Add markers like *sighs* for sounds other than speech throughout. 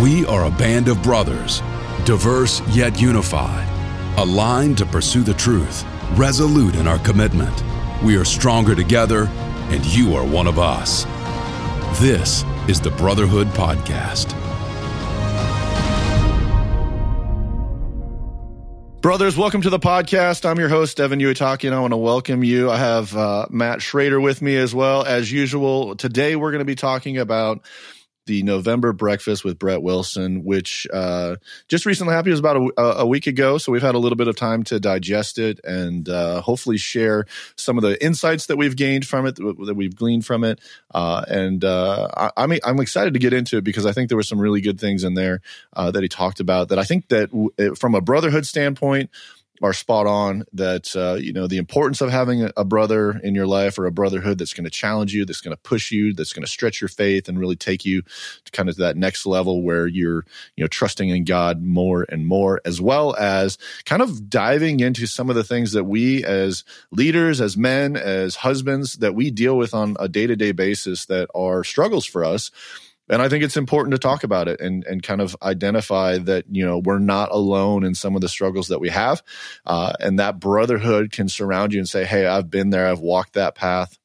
We are a band of brothers, diverse yet unified, aligned to pursue the truth, resolute in our commitment. We are stronger together, and you are one of us. This is the Brotherhood Podcast. Brothers, welcome to the podcast. I'm your host, Evan Uitaki, and I want to welcome you. I have uh, Matt Schrader with me as well. As usual, today we're going to be talking about the November breakfast with Brett Wilson, which uh, just recently happened. It was about a, a, week ago, so we've had a little bit of time to digest it and uh, hopefully share some of the insights that we've gained from it, that we've gleaned from it. Uh, and uh, I, I'm I'm excited to get into it because I think there were some really good things in there uh, that he talked about. That I think that w- from a brotherhood standpoint are spot on that uh, you know the importance of having a, a, brother in your life or a brotherhood that's going to challenge you that's going to push you that's going to stretch your faith and really take you to kind of that next level where you're you know trusting in god more and more as well as kind of diving into some of the things that we as leaders as men as husbands that we deal with on a day-to-day basis that are struggles for us and I think it's important to talk about it and and kind of identify that you know we're not alone in some of the struggles that we have, uh, and that brotherhood can surround you and say, "Hey, I've been there. I've walked that path.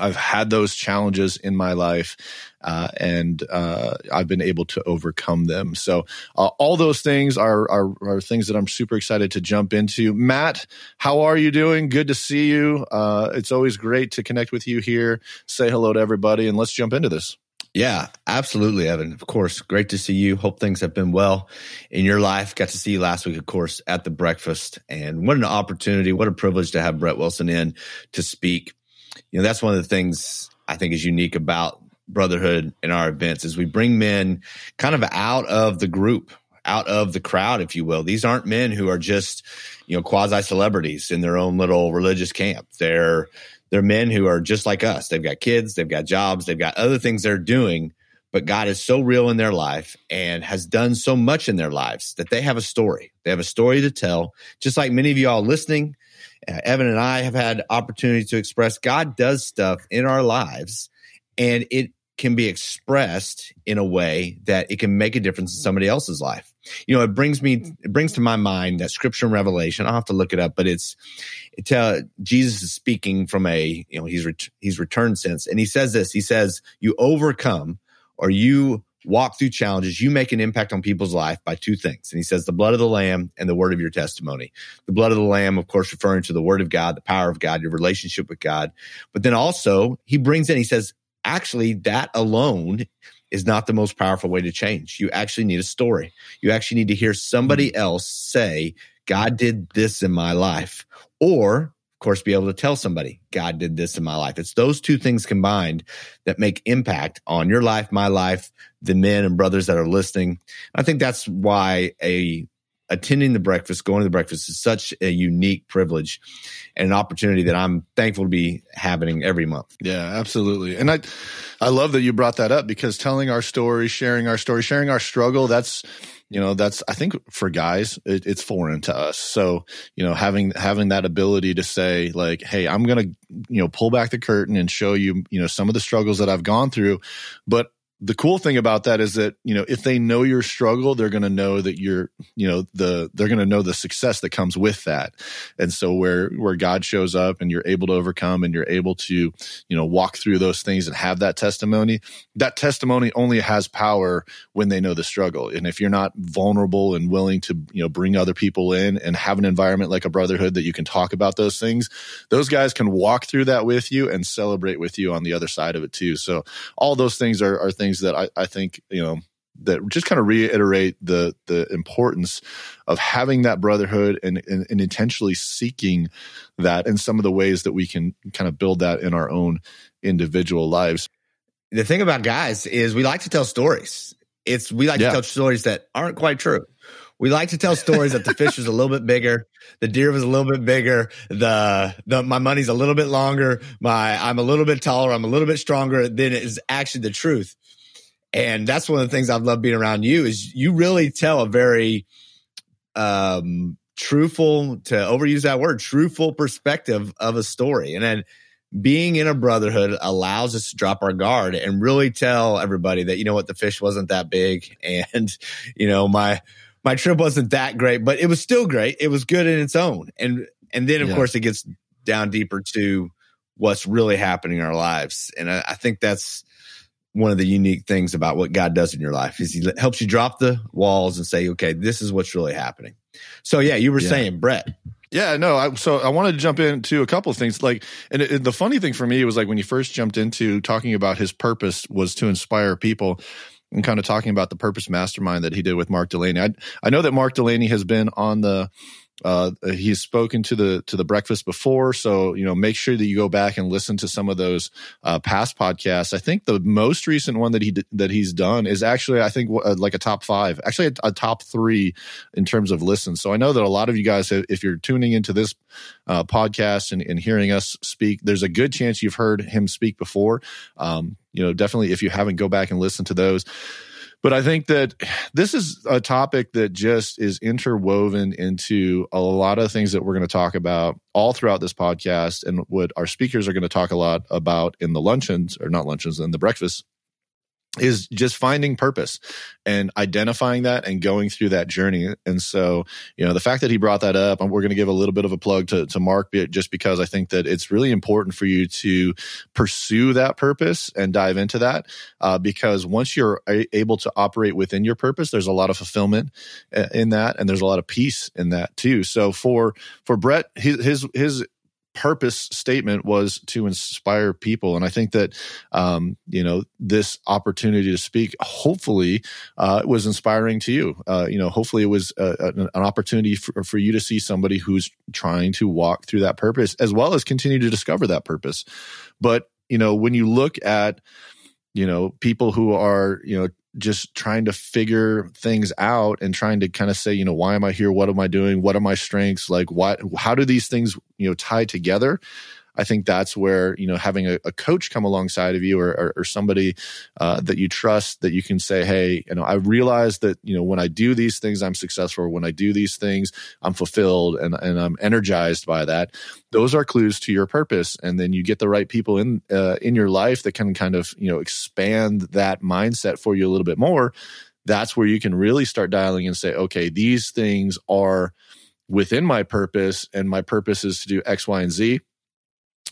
I've had those challenges in my life, uh, and uh, I've been able to overcome them. So uh, all those things are, are, are things that I'm super excited to jump into. Matt, how are you doing? Good to see you. Uh, it's always great to connect with you here. Say hello to everybody, and let's jump into this. Yeah, absolutely, Evan. Of course, great to see you. Hope things have been well in your life. Got to see you last week, of course, at the breakfast. And what an opportunity, what a privilege to have Brett Wilson in to speak. You know, that's one of the things I think is unique about brotherhood in our events is we bring men kind of out of the group, out of the crowd, if you will. These aren't men who are just, you know, quasi celebrities in their own little religious camp. They're they're men who are just like us. They've got kids, they've got jobs, they've got other things they're doing, but God is so real in their life and has done so much in their lives that they have a story. They have a story to tell. Just like many of you all listening, uh, Evan and I have had opportunity to express God does stuff in our lives and it can be expressed in a way that it can make a difference in somebody else's life. You know, it brings me, it brings to my mind that scripture and revelation. I'll have to look it up, but it's, it, uh, Jesus is speaking from a, you know, he's, ret- he's returned since, and he says this, he says, you overcome or you walk through challenges, you make an impact on people's life by two things. And he says, the blood of the lamb and the word of your testimony. The blood of the lamb, of course, referring to the word of God, the power of God, your relationship with God. But then also he brings in, he says, actually that alone is not the most powerful way to change. You actually need a story. You actually need to hear somebody mm-hmm. else say, God did this in my life. Or, of course, be able to tell somebody, God did this in my life. It's those two things combined that make impact on your life, my life, the men and brothers that are listening. I think that's why a attending the breakfast, going to the breakfast is such a unique privilege and an opportunity that I'm thankful to be happening every month. Yeah, absolutely. And I, I love that you brought that up because telling our story, sharing our story, sharing our struggle, that's, you know, that's, I think for guys, it, it's foreign to us. So, you know, having, having that ability to say like, Hey, I'm to, you know, pull back the curtain and show you, you know, some of the struggles that I've gone through, but the cool thing about that is that you know if they know your struggle they're going to know that you're you know the they're going to know the success that comes with that. And so where where god shows up and you're able to overcome and you're able to you know walk through those things and have that testimony that testimony only has power when they know the struggle. And if you're not vulnerable and willing to you know bring other people in and have an environment like a brotherhood that you can talk about those things those guys can walk through that with you and celebrate with you on the other side of it too. So all those things are, are things things that I, I think you know that just kind of reiterate the the importance of having that brotherhood and, and, and intentionally seeking that and some of the ways that we can kind of build that in our own individual lives. The thing about guys is we like to tell stories. It's we like yeah. to tell stories that aren't quite true. We like to tell stories that the fish is a little bit bigger, the deer was a little bit bigger, the the my money's a little bit longer, my I'm a little bit taller, I'm a little bit stronger than is actually the truth. And that's one of the things I've loved being around you is you really tell a very um truthful to overuse that word, truthful perspective of a story. And then being in a brotherhood allows us to drop our guard and really tell everybody that you know what? The fish wasn't that big. *laughs* And you know my my trip wasn't that great but it was still great. It was good in its own. And and then of yeah. course it gets down deeper to what's really happening in our lives. And I, I think that's one of the unique things about what God does in your life is he helps you drop the walls and say okay this is what's really happening so yeah you were yeah. saying Brett yeah, no. I, so I wanted to jump into a couple of things. Like, and it, the funny thing for me was like when you first jumped into talking about his purpose was to inspire people, and kind of talking about the purpose mastermind that he did with Mark Delaney. I I know that Mark Delaney has been on the uh, he's spoken to the to the breakfast before, so you know make sure that you go back and listen to some of those uh, past podcasts. I think the most recent one that he that he's done is actually I think uh, like a top five, actually a, a, top three in terms of listens. So I know that a lot of you guys, if you're tuning into this uh, podcast and, and, hearing us speak, there's a good chance you've heard him speak before. Um, you know, definitely if you haven't, go back and listen to those. But I think that this is a topic that just is interwoven into a lot of things that we're going to talk about all throughout this podcast and what our speakers are going to talk a lot about in the luncheons or not luncheons and the breakfast is just finding purpose and identifying that and going through that journey. And so, you know, the fact that he brought that up, we're going to give a little bit of a plug to, to Mark just because I think that it's really important for you to pursue that purpose and dive into that. Uh, because once you're able to operate within your purpose, there's a lot of fulfillment uh, in that, and there's a lot of peace in that too. So for for Brett, his his, his purpose statement was to inspire people. And i think that um, you know this opportunity to speak hopefully uh, was inspiring to you. Uh, you know hopefully it was a, an, an opportunity for, for you to see somebody who's trying to walk through that purpose as well as continue to discover that purpose. But you know when you look at you know people who are you know just trying to figure things out and trying to kind of say, you know, why am I here? What am I doing? What are my strengths? Like, what, how do these things, you know, tie together? I think that's where you know having a, a coach come alongside of you or, or, or somebody uh, that you trust that you can say, hey, you know, I realize that you know when I do these things, I'm successful. When I do these things, I'm fulfilled and and I'm energized by that. Those are clues to your purpose, and then you get the right people in uh, in your life that can kind of you know expand that mindset for you a little bit more. That's where you can really start dialing and say, okay, these things are within my purpose, and my purpose is to do X, Y, and Z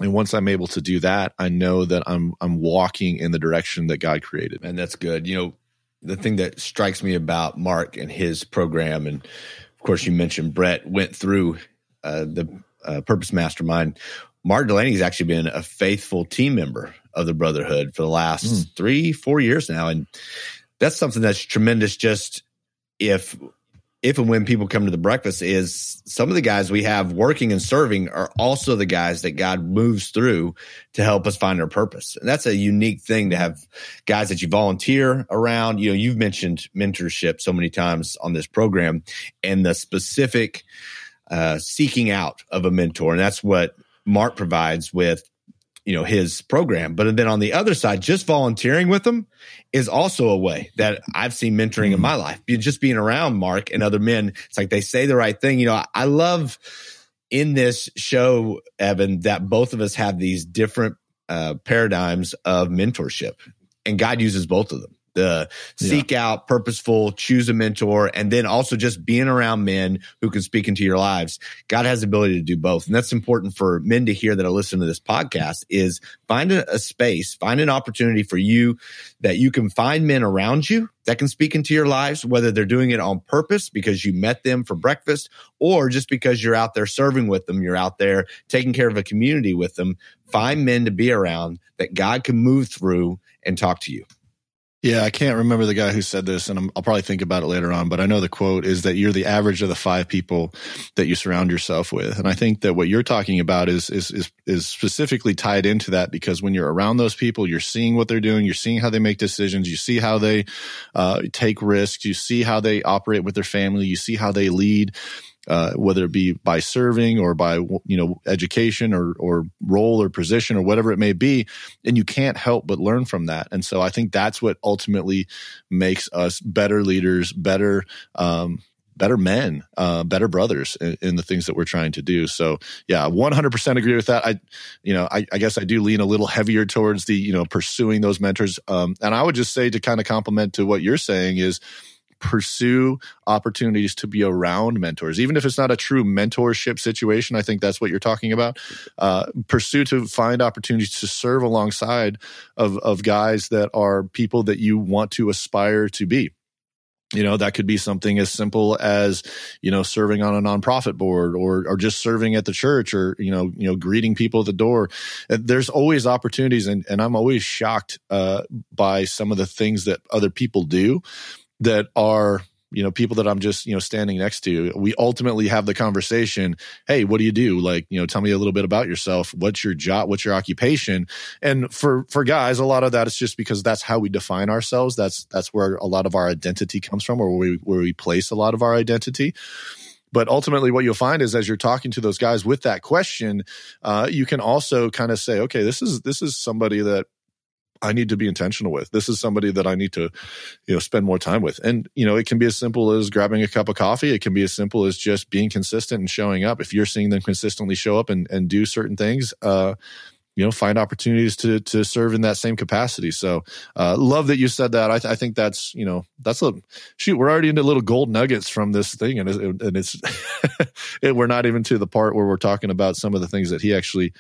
and once i'm able to do that i know that i'm i'm walking in the direction that god created and that's good. You know the thing that strikes me about mark and his program and of course you mentioned brett went through uh, the uh, purpose mastermind. Mark Delaney's actually been a faithful team member of the brotherhood for the last mm. three four years now. And that's something that's tremendous. Just if if and when people come to the breakfast is some of the guys we have working and serving are also the guys that God moves through to help us find our purpose. And that's a unique thing to have guys that you volunteer around. You know, you've mentioned mentorship so many times on this program and the specific uh, seeking out of a mentor. And that's what Mark provides with you know his program. But then on the other side just volunteering with them is also a way that i've seen mentoring in mm-hmm. my life. Just being around mark and other men it's like they say the right thing. You know i love in this show evan that both of us have these different uh, paradigms of mentorship. And god uses both of them the seek yeah. out purposeful, choose a mentor, and then also just being around men who can speak into your lives. God has the ability to do both. And that's important for men to hear that are listening to this podcast is find a, a space, find an opportunity for you that you can find men around you that can speak into your lives, whether they're doing it on purpose because you met them for breakfast or just because you're out there serving with them, you're out there taking care of a community with them. Find men to be around that God can move through and talk to you. Yeah, I can't remember the guy who said this, and i will probably think about it later on. But I know the quote is that you're the average of the five people that you surround yourself with, and I think that what you're talking about is is is, is specifically tied into that because when you're around those people, you're seeing what they're doing, you're seeing how they make decisions, you see how they uh, take risks, you see how they operate with their family, you see how they lead, uh, whether it be by serving or by you know education or or role or position or whatever it may be, and you can't help but learn from that. And so I think that's what ultimately makes us better leaders, better um, better men, uh, better brothers in, in, the things that we're trying to do. So yeah, 100% agree with that. I, you know, I, I, guess I do lean a little heavier towards the, you know, pursuing those mentors. Um, and I would just say to kind of complement to what you're saying is, pursue opportunities to be around mentors, even if it's not a true mentorship situation. I think that's what you're talking about. Uh, pursue to find opportunities to serve alongside of of guys that are people that you want to aspire to be you know that could be something as simple as you know serving on a nonprofit board or or just serving at the church or you know you know greeting people at the door there's always opportunities and and i'm always shocked uh, by some of the things that other people do that are you know people that i'm just you know standing next to we ultimately have the conversation hey what do you do? Like you know tell me a little bit about yourself. What's your job? What's your occupation? And for for guys a lot of that is just because that's how we define ourselves. That's that's where a lot of our identity comes from or where we where we place a lot of our identity. But ultimately what you'll find is as you're talking to those guys with that question uh, you can also kind of say okay this is this is somebody that I need to be intentional with. This is somebody that I need to, you know, spend more time with. And, you know, it can be as simple as grabbing a cup of coffee. It can be as simple as just being consistent and showing up. If you're seeing them consistently show up and, and do certain things, uh, you know, find opportunities to to serve in that same capacity. So, uh, love that you said that. I, th- I think that's you know that's a shoot. We're already into little gold nuggets from this thing, and it, and it's *laughs* it, we're not even to the part where we're talking about some of the things that he actually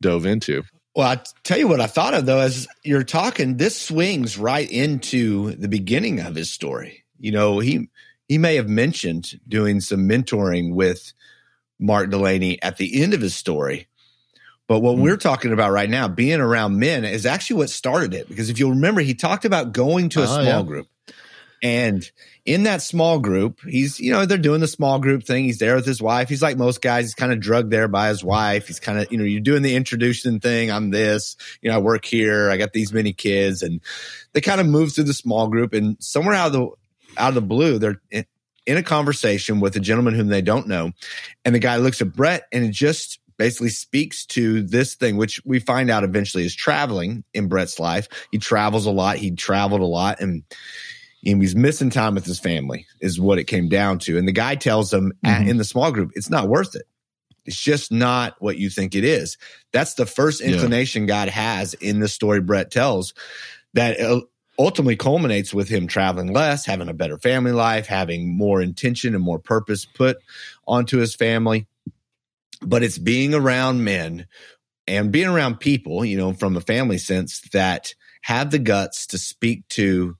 dove into. Well, I tell you what I thought of though, as you're talking, this swings right into the beginning of his story. You know, he he may have mentioned doing some mentoring with Mark Delaney at the end of his story. But what mm-hmm. we're talking about right now, being around men, is actually what started it. Because if you'll remember, he talked about going to a oh, small yeah. group. And in that small group, he's, you know, they're doing the small group thing. He's there with his wife. He's like most guys, he's kind of drugged there by his wife. He's kind of, you know, you're doing the introduction thing. I'm this, you know, I work here. I got these many kids. And they kind of move through the small group and somewhere out of the, out of the blue, they're in, a conversation with a gentleman whom they don't know. And the guy looks at Brett and it just basically speaks to this thing, which we find out eventually is traveling in Brett's life. He travels a lot. He traveled a lot and, and he's missing time with his family is what it came down to. And the guy tells him mm-hmm. in the small group, it's not worth it. It's just not what you think it is. That's the first inclination yeah. God has in the story Brett tells that uh, ultimately culminates with him traveling less, having a better family life, having more intention and more purpose put onto his family. But it's being around men and being around people, you know, from a family sense that have the guts to speak to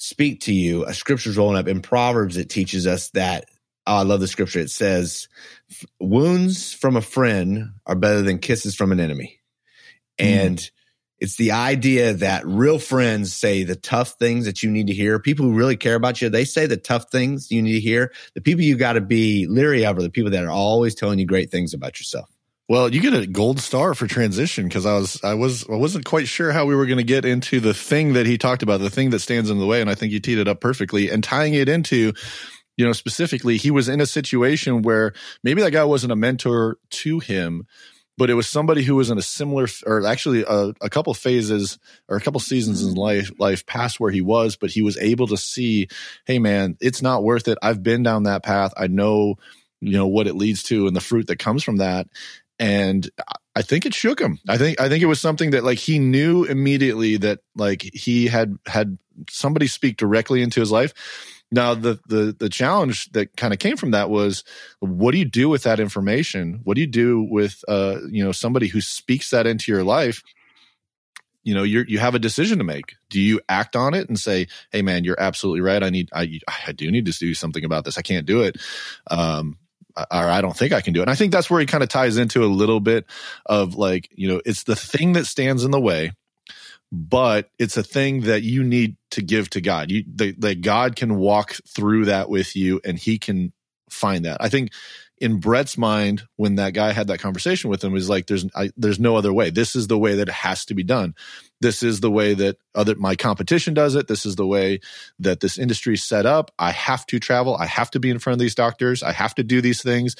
speak to you. A scripture's rolling up in Proverbs. It teaches us that. Oh, I love the scripture. It says, "Wounds from a friend are better than kisses from an enemy," mm. and it's the idea that real friends say the tough things that you need to hear. People who really care about you, they say the tough things you need to hear. The people you got to be leery of are the people that are always telling you great things about yourself. Well, you get a gold star for transition because I was I was I wasn't quite sure how we were going to get into the thing that he talked about, the thing that stands in the way, and I think you teed it up perfectly. And tying it into, you know, specifically, he was in a situation where maybe that guy wasn't a mentor to him, but it was somebody who was in a similar, or actually a, a couple phases or a couple seasons in life life past where he was, but he was able to see, hey man, it's not worth it. I've been down that path. I know you know what it leads to and the fruit that comes from that and I think it shook him. I think I think it was something that like he knew immediately that like he had had somebody speak directly into his life. Now the the the challenge that kind of came from that was what do you do with that information? What do you do with uh you know somebody who speaks that into your life? You know, you you have a decision to make. Do you act on it and say, "Hey, man, you're absolutely right. I need, I, I do need to do something about this. I can't do it." Um, or I don't think I can do it. And I think that's where he kind of ties into a little bit of like, you know, it's the thing that stands in the way, but it's a thing that you need to give to God. You that God can walk through that with you and he can find that. I think in Brett's mind, when that guy had that conversation with him, he's like, "There's, I, there's no other way. This is the way that it has to be done. This is the way that other my competition does it. This is the way that this industry is set up. I have to travel. I have to be in front of these doctors. I have to do these things."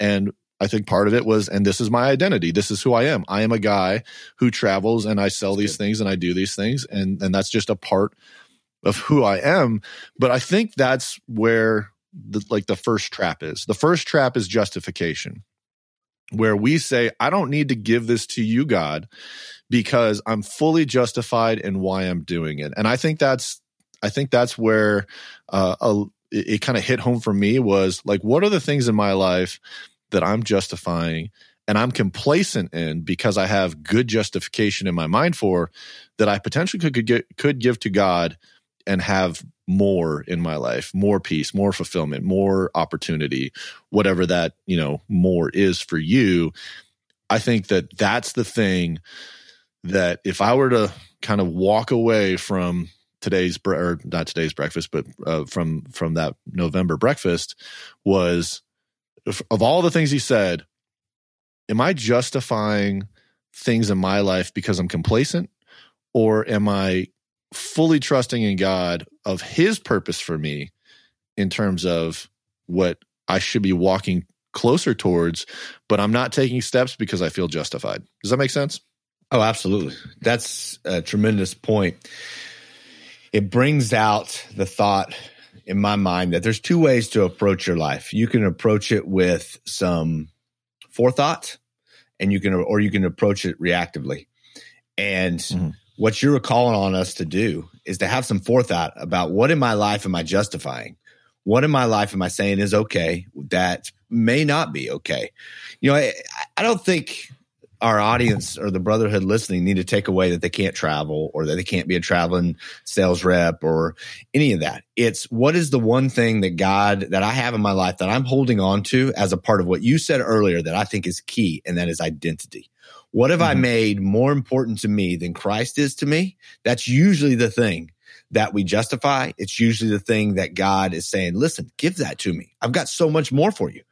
And I think part of it was, and this is my identity. This is who I am. I am a guy who travels and I sell these things and I do these things, and and that's just a part of who I am. But I think that's where the, like the first trap is. The first trap is justification, where we say, I don't need to give this to you, God, because I'm fully justified in why I'm doing it. And I think that's, I think that's where uh, a, it, it kind of hit home for me was like, what are the things in my life that I'm justifying and I'm complacent in because I have good justification in my mind for that I potentially could, could get, could give to God and have more in my life, more peace, more fulfillment, more opportunity, whatever that, you know, more is for you. I think that that's the thing that if I were to kind of walk away from today's or not today's breakfast, but uh, from from that November breakfast was of all the things he said, am I justifying things in my life because I'm complacent, or am I fully trusting in God of his purpose for me in terms of what I should be walking closer towards, but I'm not taking steps because I feel justified. Does that make sense? Oh, absolutely. That's a tremendous point. It brings out the thought in my mind that there's two ways to approach your life. You can approach it with some forethought and you can or you can approach it reactively. And mm-hmm what you're calling on us to do is to have some forethought about what in my life am I justifying? What in my life am I saying is okay that may not be okay? You know, I, I don't think our audience or the brotherhood listening need to take away that they can't travel or that they can't be a traveling sales rep or any of that. It's what is the one thing that God that I have in my life that I'm holding on to as a part of what you said earlier that I think is key, and that is identity. What have mm-hmm. I made more important to me than Christ is to me? That's usually the thing that we justify. It's usually the thing that God is saying, listen, give that to me. I've got so much more for you.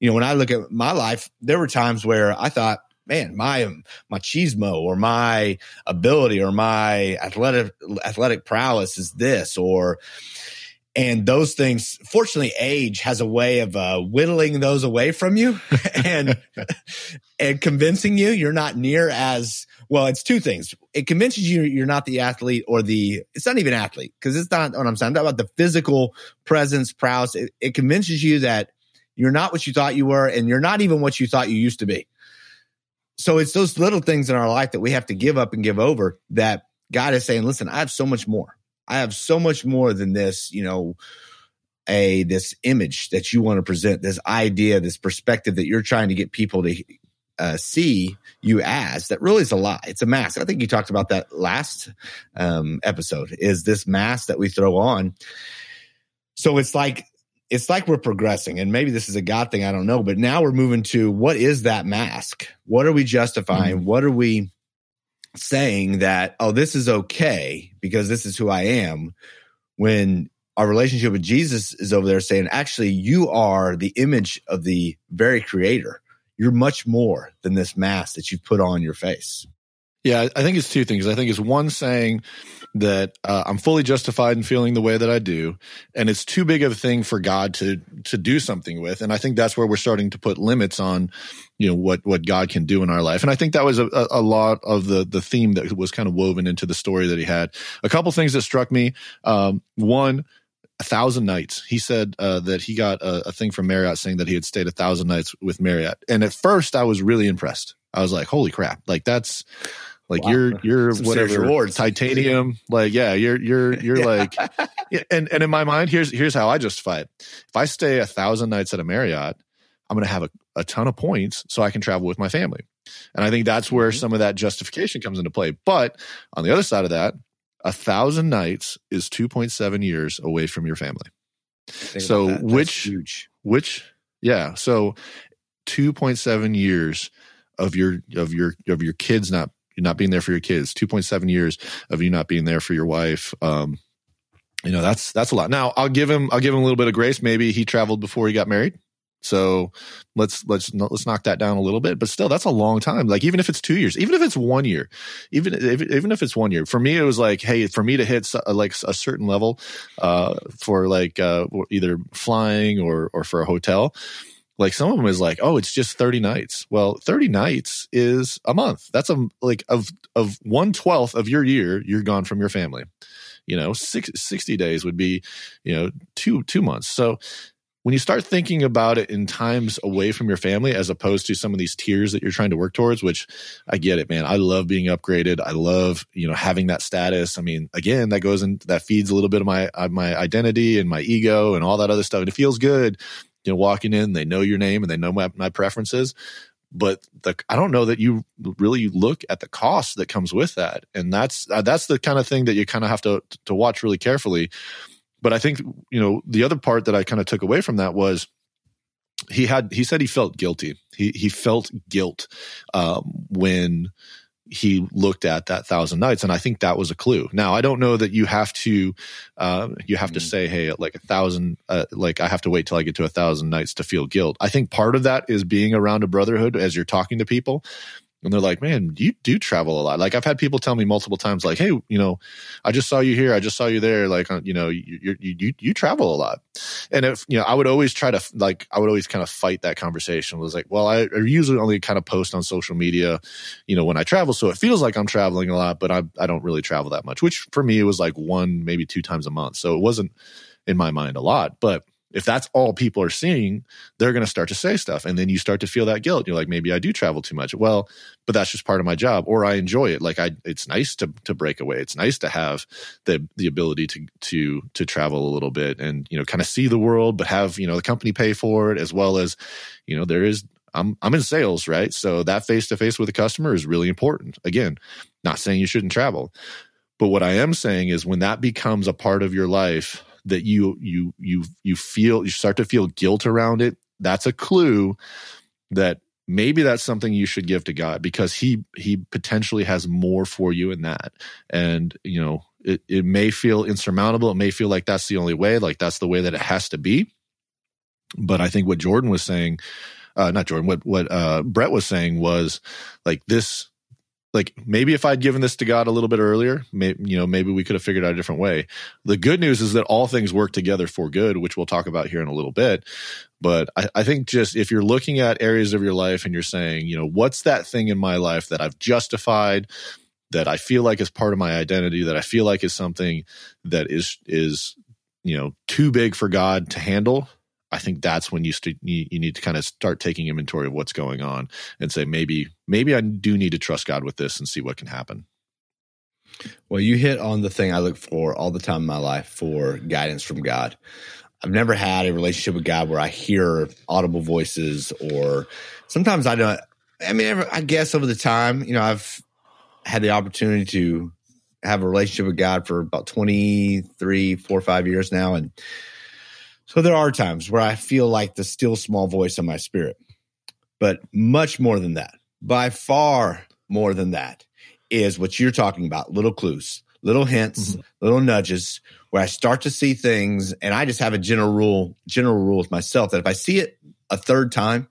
You know, when I look at my life, there were times where I thought, man, my machismo or my ability or my athletic athletic prowess is this, or and those things fortunately age has a way of uh, whittling those away from you *laughs* and and convincing you you're not near as well it's two things. It convinces you you're not the athlete or the it's not even athlete because it's not what i'm saying. I'm talking about the physical presence prowess. It, it convinces you that you're not what you thought you were and you're not even what you thought you used to be. So it's those little things in our life that we have to give up and give over that god is saying listen i have so much more I have so much more than this, you know, a this image that you want to present, this idea, this perspective that you're trying to get people to uh, see you as that really is a lie. It's a mask. I think you talked about that last um, episode. Is this mask that we throw on? So it's like it's like we're progressing, and maybe this is a God thing. I don't know, but now we're moving to what is that mask? What are we justifying? Mm-hmm. What are we? Saying that, oh, this is okay because this is who I am, when our relationship with Jesus is over there saying, actually, you are the image of the very creator. You're much more than this mask that you've put on your face. Yeah, I think it's two things. I think it's one saying that uh, I'm fully justified in feeling the way that I do, and it's too big of a thing for God to to do something with. And I think that's where we're starting to put limits on, you know, what what God can do in our life. And I think that was a, a lot of the the theme that was kind of woven into the story that he had. A couple things that struck me. Um, one, a thousand nights. He said uh, that he got a, a, thing from Marriott saying that he had stayed a thousand nights with Marriott. And at first, I was really impressed. I was like, "Holy crap! Like that's like wow. you're you're Some whatever rewards. titanium. Like yeah, you're you're *laughs* you're yeah. like yeah, and and in my mind, here's here's how I justify it. If I stay a thousand nights at a Marriott, I'm going to have a, a ton of points so I can travel with my family. And I think that's where mm-hmm. some of that justification comes into play. But on the other side of that, a thousand nights is 2.7 years away from your family. So which huge. which yeah, so 2.7 years of your of your of your kids not you not being there for your kids 2.7 years of you not being there for your wife um, you know that's that's a lot. Now i'll give him i'll give him a little bit of grace. Maybe he traveled before he got married. So let's let's let's knock that down a little bit. But still that's a long time. Like even if it's 2 years even if it's 1 year even if, even if it's 1 year for me it was like hey for me to hit like a certain level uh for like uh either flying or or for a hotel like some of them is like, oh, it's just 30 nights. Well, 30 nights is a month. That's a like of of one twelfth of your year, you're gone from your family. you know, six, 60 days would be, you know, two, two months. So when you start thinking about it in times away from your family as opposed to some of these tiers that you're trying to work towards which i get it man i love being upgraded i love you know having that status i mean again that goes in that feeds a little bit of my uh, my identity and my ego and all that other stuff and it feels good you know walking in they know your name and they know my, my preferences but the, I don't know that you really look at the cost that comes with that, and that's uh, that's the kind of thing that you kind of have to to watch really carefully but I think you know the other part that I kind of took away from that was he had he said he felt guilty. He he felt guilt um, when he looked at that thousand nights and i think that was a clue now i don't know that you have to uh, you have to mm. say hey like a thousand uh, like i have to wait till i get to a thousand nights to feel guilt i think part of that is being around a brotherhood as you're talking to people and they're like, man, you do travel a lot. Like I've had people tell me multiple times, like, hey, you know, I just saw you here, I just saw you there. Like, uh, you know, you you you you travel a lot. And if you know, I would always try to like, I would always kind of fight that conversation. It was like, well, I, I usually only kind of post on social media, you know, when I travel, so it feels like I'm traveling a lot, but I I don't really travel that much. Which for me, it was like one maybe two times a month, so it wasn't in my mind a lot, but if that's all people are seeing, they're going to start to say stuff. And then you start to feel that guilt. You're like, maybe I do travel too much. Well, but that's just part of my job or I enjoy it. Like I, it's nice to, to break away. It's nice to have the, the ability to, to, to travel a little bit and, you know, kind of see the world, but have, you know, the company pay for it as well as, you know, there is, I'm, I'm in sales, right? So that face to face with a customer is really important. Again, not saying you shouldn't travel, but what I am saying is when that becomes a part of your life, that you you you you feel you start to feel guilt around it that's a clue that maybe that's something you should give to God because he he potentially has more for you in that. And you know it, it may feel insurmountable. It may feel like that's the only way like that's the way that it has to be. But I think what Jordan was saying uh, not Jordan what what uh, Brett was saying was like this like maybe if I'd given this to God a little bit earlier, maybe, you know, maybe we could have figured out a different way. The good news is that all things work together for good, which we'll talk about here in a little bit. But I, I think just if you're looking at areas of your life and you're saying, you know, what's that thing in my life that I've justified, that I feel like is part of my identity, that I feel like is something that is is you know too big for God to handle I think that's when you, st- you, need to kind of start taking inventory of what's going on and say maybe maybe I do need to trust God with this and see what can happen. Well, you hit on the thing I look for all the time in my life for guidance from God. I've never had a relationship with God where I hear audible voices or sometimes I don't I mean I guess over the time, you know, I've had the opportunity to have a relationship with God for about 23, 4 5 years now and so there are times where I feel like the still small voice in my spirit, but much more than that, by far more than that, is what you're talking about little clues, little hints, mm-hmm. little nudges where I start to see things. And I just have a general rule, general rule with myself that if I see it a third time,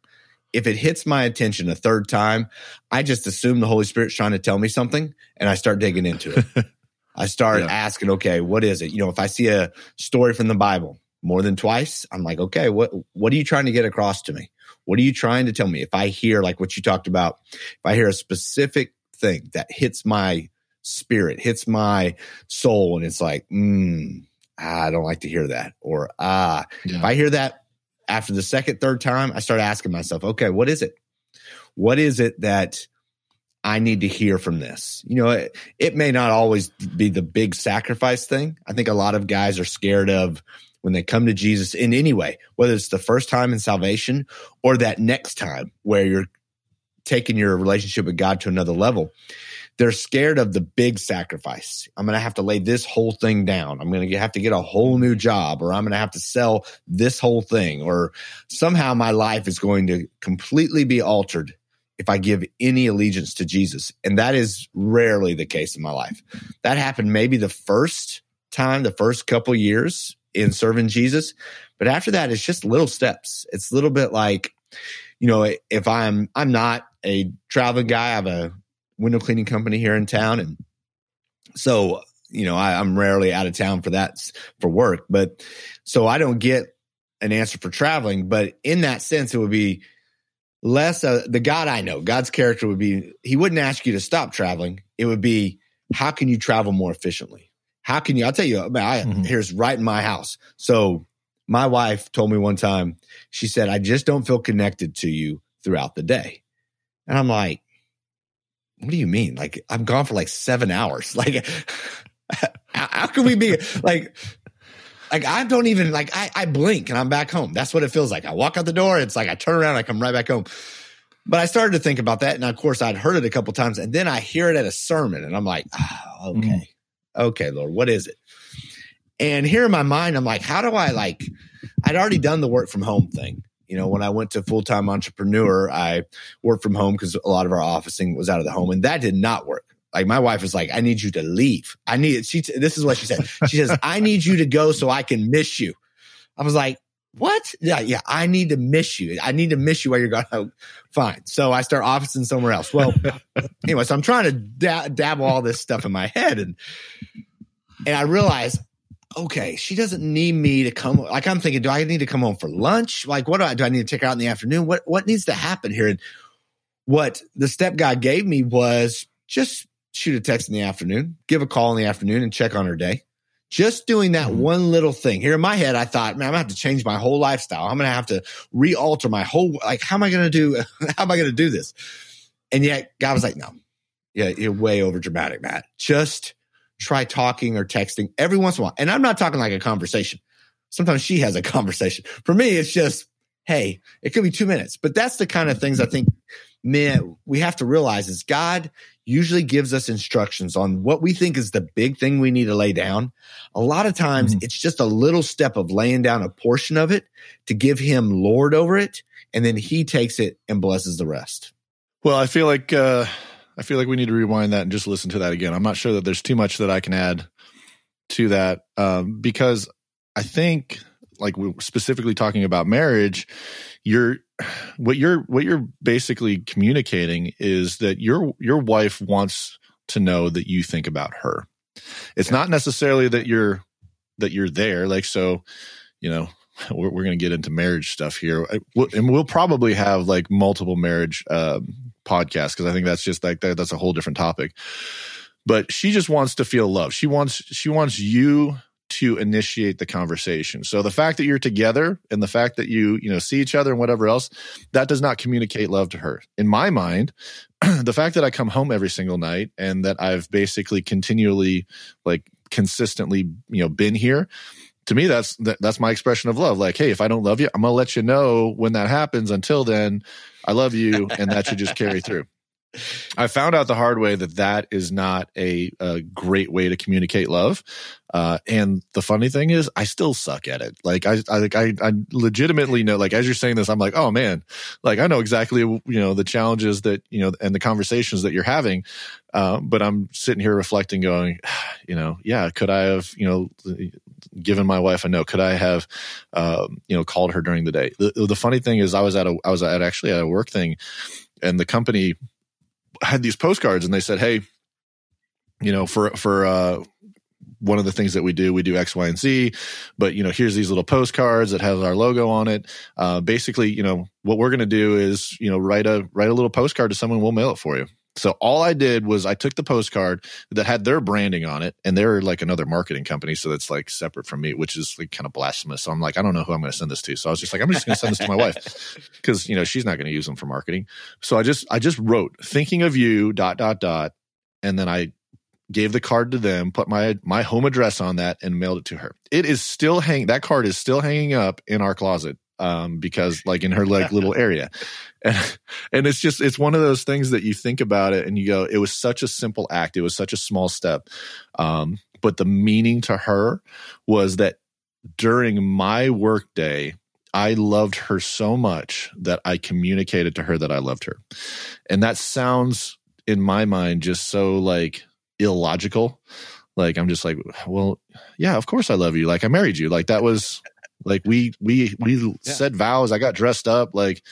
if it hits my attention a third time, I just assume the Holy Spirit's trying to tell me something and I start digging into it. *laughs* I start yeah. asking, okay, what is it? You know, if I see a story from the Bible more than twice, I'm like, okay, what what are you trying to get across to me? What are you trying to tell me? If I hear like what you talked about, if I hear a specific thing that hits my spirit, hits my soul, and it's like, mm, I don't like to hear that, or ah, yeah. if I hear that after the second, third time, I start asking myself, okay, what is it? What is it that I need to hear from this. You know, it, it, may not always be the big sacrifice thing. I think a lot of guys are scared of when they come to Jesus in any way, whether it's the first time in salvation or that next time where you're taking your relationship with God to another level. They're scared of the big sacrifice. I'm going to have to lay this whole thing down. I'm going to have to get a whole new job, or I'm going to have to sell this whole thing, or somehow my life is going to completely be altered if I give any allegiance to Jesus. And that is rarely the case in my life. That happened maybe the first time, the first couple years in serving Jesus. But after that, it's just little steps. It's a little bit like, you know, if I'm I'm not a traveling guy, I have a window cleaning company here in town, and so you know I, I'm rarely out of town for that for work. But so I don't get an answer for traveling. But in that sense, it would be less uh, the God I know. God's character would be He wouldn't ask you to stop traveling. It would be how can you travel more efficiently how can you? I'll tell you, I, mm-hmm. here's right in my house. So my wife told me one time, she said, I just don't feel connected to you throughout the day. And I'm like, what do you mean? Like I'm gone for like seven hours. *laughs* Like how, how can we be like, like I don't even like I, I blink and I'm back home. That's what it feels like. I walk out the door. It's like I turn around, I come right back home. But I started to think about that, and of course I'd heard it a couple times, and then I hear it at a sermon, and I'm like, oh, okay, mm-hmm. Okay, Lord, what is it? And here in my mind, I'm like, how do I like? I'd already done the work from home thing. You know, when I went to full time entrepreneur, I worked from home because a lot of our officing was out of the home, and that did not work. Like my wife was like, "I need you to leave. I need." She. This is what she said. She says, *laughs* "I need you to go so I can miss you." I was like, "What? Yeah, yeah. I need to miss you. I need to miss you while you're gone." Oh, fine. So I start officing somewhere else. Well, *laughs* anyway, so I'm trying to da- dabble all this stuff in my head, and and I realize okay, she doesn't need me to come. Like I'm thinking, do I need to come home for lunch? Like, what do I do? I need to take her out in the afternoon. What what needs to happen here? And what the step God gave me was just shoot a text in the afternoon, give a call in the afternoon, and check on her day. Just doing that mm-hmm. one little thing. Here in my head, I thought, man, I'm gonna have to change my whole lifestyle. I'm gonna have to re-alter my whole like, how am I gonna do *laughs* how am I gonna do this? And yet God was like, no, yeah, you're way over dramatic, Matt. Just try talking or texting every once in a while. And I'm not talking like a conversation. Sometimes she has a *laughs* conversation. For me, it's just, hey, it could be two minutes. But that's the kind of things I think, man, we have to realize is God usually gives us instructions on what we think is the big thing we need to lay down. A lot of times mm-hmm. it's just a little step of laying down a portion of it to give him Lord over it. And then he takes it and blesses the rest. Well, I feel like, uh, I feel like we need to rewind that and just listen to that again. I'm not sure that there's too much that I can add to that um, because I think, like we're specifically talking about marriage, you're what you're what you're basically communicating is that your your wife wants to know that you think about her. It's yeah. not necessarily that you're that you're there. Like so, you know, *laughs* we're, we're going to get into marriage stuff here, and we'll probably have like multiple marriage um, podcast because I think that's just like that, that's a whole different topic. But she just wants to feel love. She wants she wants you to initiate the conversation. So the fact that you're together and the fact that you, you know, see each other and whatever else, that does not communicate love to her. In my mind, *clears throat* the fact that I come home every single night and that I've basically continually like consistently, you know, been here, to me that's that, that's my expression of love. Like, hey, if I don't love you, I'm going to let you know when that happens. Until then, I love you, and that should just carry through. I found out the hard way that that is not a, a great way to communicate love. Uh, and the funny thing is, I still suck at it. Like I, I, I, I legitimately know. Like as you're saying this, I'm like, oh man, like I know exactly you know the challenges that you know and the conversations that you're having. Uh, but I'm sitting here reflecting, going, *sighs* you know, yeah, could I have, you know, given my wife a note? Could I have, um, you know, called her during the day? The, the funny thing is, I was at a, I was at actually at a work thing, and the company had these postcards, and they said, hey, you know, for for uh, one of the things that we do, we do X, Y, and Z. But you know, here's these little postcards that has our logo on it. Uh, basically, you know, what we're going to do is, you know, write a write a little postcard to someone. We'll mail it for you. So all I did was I took the postcard that had their branding on it, and they're like another marketing company, so that's like separate from me, which is like kind of blasphemous. So I'm like, I don't know who I'm going to send this to. So I was just like, I'm just going to send this to my wife *laughs* because you know she's not going to use them for marketing. So I just I just wrote thinking of you dot dot dot, and then I gave the card to them, put my my home address on that, and mailed it to her. It is still hanging. That card is still hanging up in our closet um, because like in her like little *laughs* area. And, and it's just, it's one of those things that you think about it and you go, it was such a simple act. It was such a small step. Um, but the meaning to her was that during my workday, I loved her so much that I communicated to her that I loved her. And that sounds in my mind just so like illogical. Like I'm just like, well, yeah, of course I love you. Like I married you. Like that was like we we we yeah. said vows. I got dressed up. Like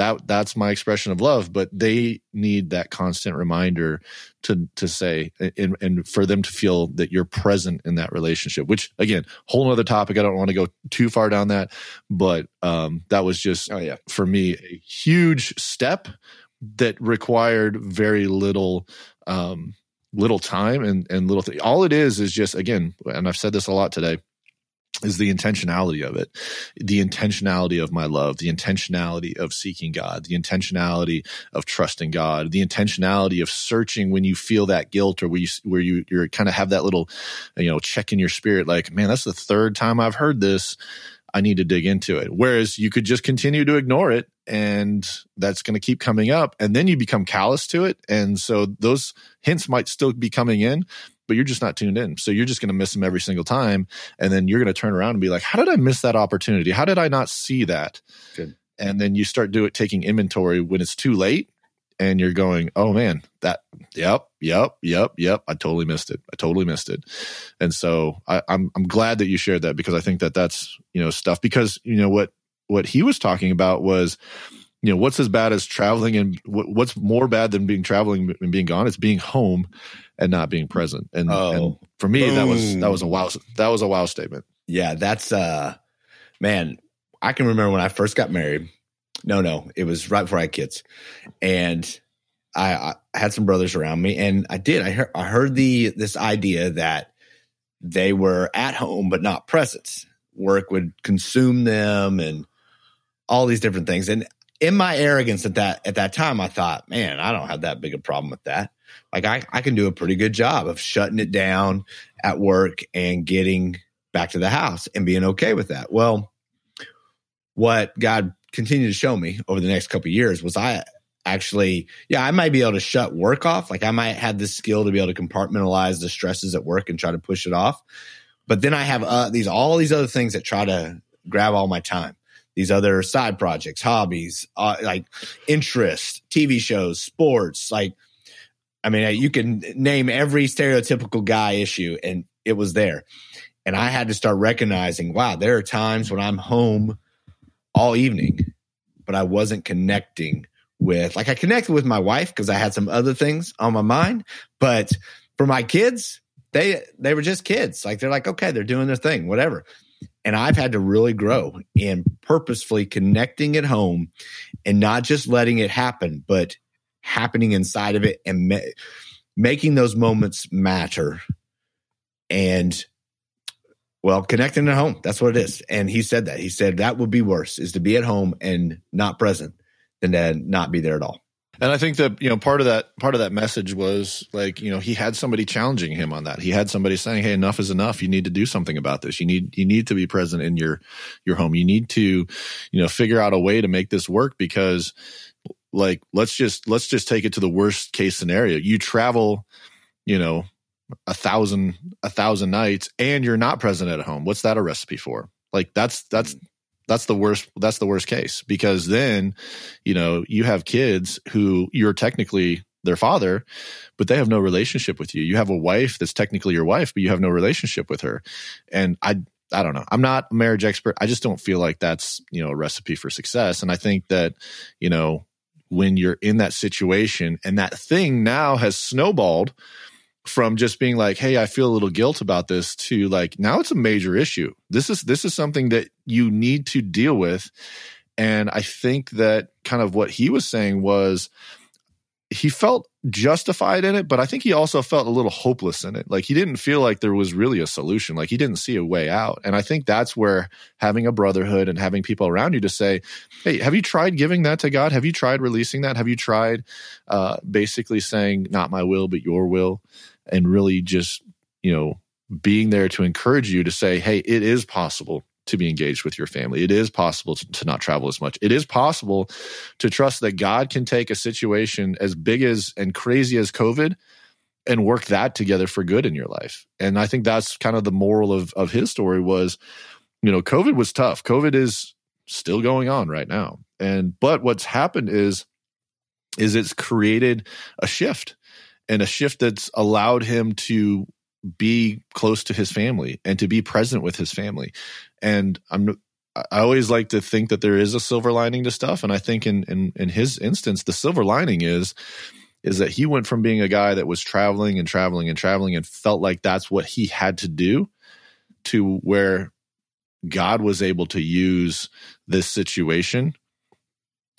that that's my expression of love. But they need that constant reminder to to say and and for them to feel that you're present in that relationship. Which again, whole other topic. I don't want to go too far down that, but um, that was just oh yeah for me a huge step that required very little um little time and and little th- all it is is just again and i've said this a lot today is the intentionality of it the intentionality of my love the intentionality of seeking god the intentionality of trusting god the intentionality of searching when you feel that guilt or where you where you you're kind of have that little you know check in your spirit like man that's the third time i've heard this I need to dig into it. Whereas you could just continue to ignore it and that's going to keep coming up and then you become callous to it. And so those hints might still be coming in, but you're just not tuned in. So you're just going to miss them every single time. And then you're going to turn around and be like, how did I miss that opportunity? How did I not see that? Good. And then you start do it taking inventory when it's too late and you're going, oh man, that, yep, yep, yep, yep. I totally missed it. I totally missed it. And so I, I'm, I'm glad that you shared that because I think that that's you know stuff because you know what what he was talking about was you know what's as bad as traveling and what's more bad than being traveling and being gone it's being home and not being present and, oh, and for me boom. that was that was a wow that was a wow statement yeah that's uh man i can remember when i first got married no, no, it was right before I had kids, and I, I had some brothers around me, and I did. I heard, I heard the this idea that they were at home but not present. Work would consume them, and all these different things. And in my arrogance at that at that time, I thought, man, I don't have that big a problem with that. Like I, I can do a pretty good job of shutting it down at work and getting back to the house and being okay with that. Well, what God continued to show me over the next couple years was I actually, yeah, I might be able to shut work off. Like I might have this skill to be able to compartmentalize the stresses at work and try to push it off. But then I have uh, these all these other things that try to grab all my time. These other side projects, hobbies, uh, like interest, TV shows, sports. Like, I mean, you can name every stereotypical guy issue, and it was there. And I had to start recognizing, wow, there are times when I'm home all evening, but I wasn't connecting with like I connected with my wife because I had some other things on my mind, but for my kids, they they were just kids. Like they're like, okay, they're doing their thing, whatever. And I've had to really grow in purposefully connecting at home and not just letting it happen, but happening inside of it and ma- making those moments matter and well, connecting at home. That's what it is. And he said that. He said that would be worse is to be at home and not present than to not be there at all. And I think that, you know, part of that part of that message was like, you know, he had somebody challenging him on that. He had somebody saying, Hey, enough is enough. You need to do something about this. You need you need to be present in your your home. You need to, you know, figure out a way to make this work because like let's just let's just take it to the worst case scenario. You travel, you know, a thousand a thousand nights and you're not present at home what's that a recipe for like that's that's hmm. That's the worst that's the worst case because then you know you have kids who you're technically their father but they have no relationship with you. You have a wife that's technically your wife but you have no relationship with her. And i i don't know. I'm not a marriage expert. I just don't feel like that's you know a recipe for success. And i think that you know when you're in that situation and that thing now has snowballed from just being like hey i feel a little guilt about this to like now it's a major issue. This is this is something that you need to deal with. And i think that kind of what he was saying was he felt justified in it but i think he also felt a little hopeless in it. Like he didn't feel like there was really a solution. Like he didn't see a way out. And i think that's where having a brotherhood and having people around you to say hey have you tried giving that to god? Have you tried releasing that? Have you tried uh, basically saying not my will but your will and really just, you know, being there to encourage you to say, hey, it is possible to be engaged with your family. It is possible to, to, not travel as much. It is possible to trust that God can take a situation as big as and crazy as COVID and work that together for good in your life. And I think that's kind of the moral of of his story was, you know, COVID was tough. COVID is still going on right now. And but what's happened is is it's created a shift and a shift that's allowed him to be close to his family and to be present with his family. And I'm I always like to think that there is a silver lining to stuff. And I think in in, in his instance, the silver lining is is that he went from being a guy that was traveling and traveling and traveling and felt like that's what he had to do to where God was able to use this situation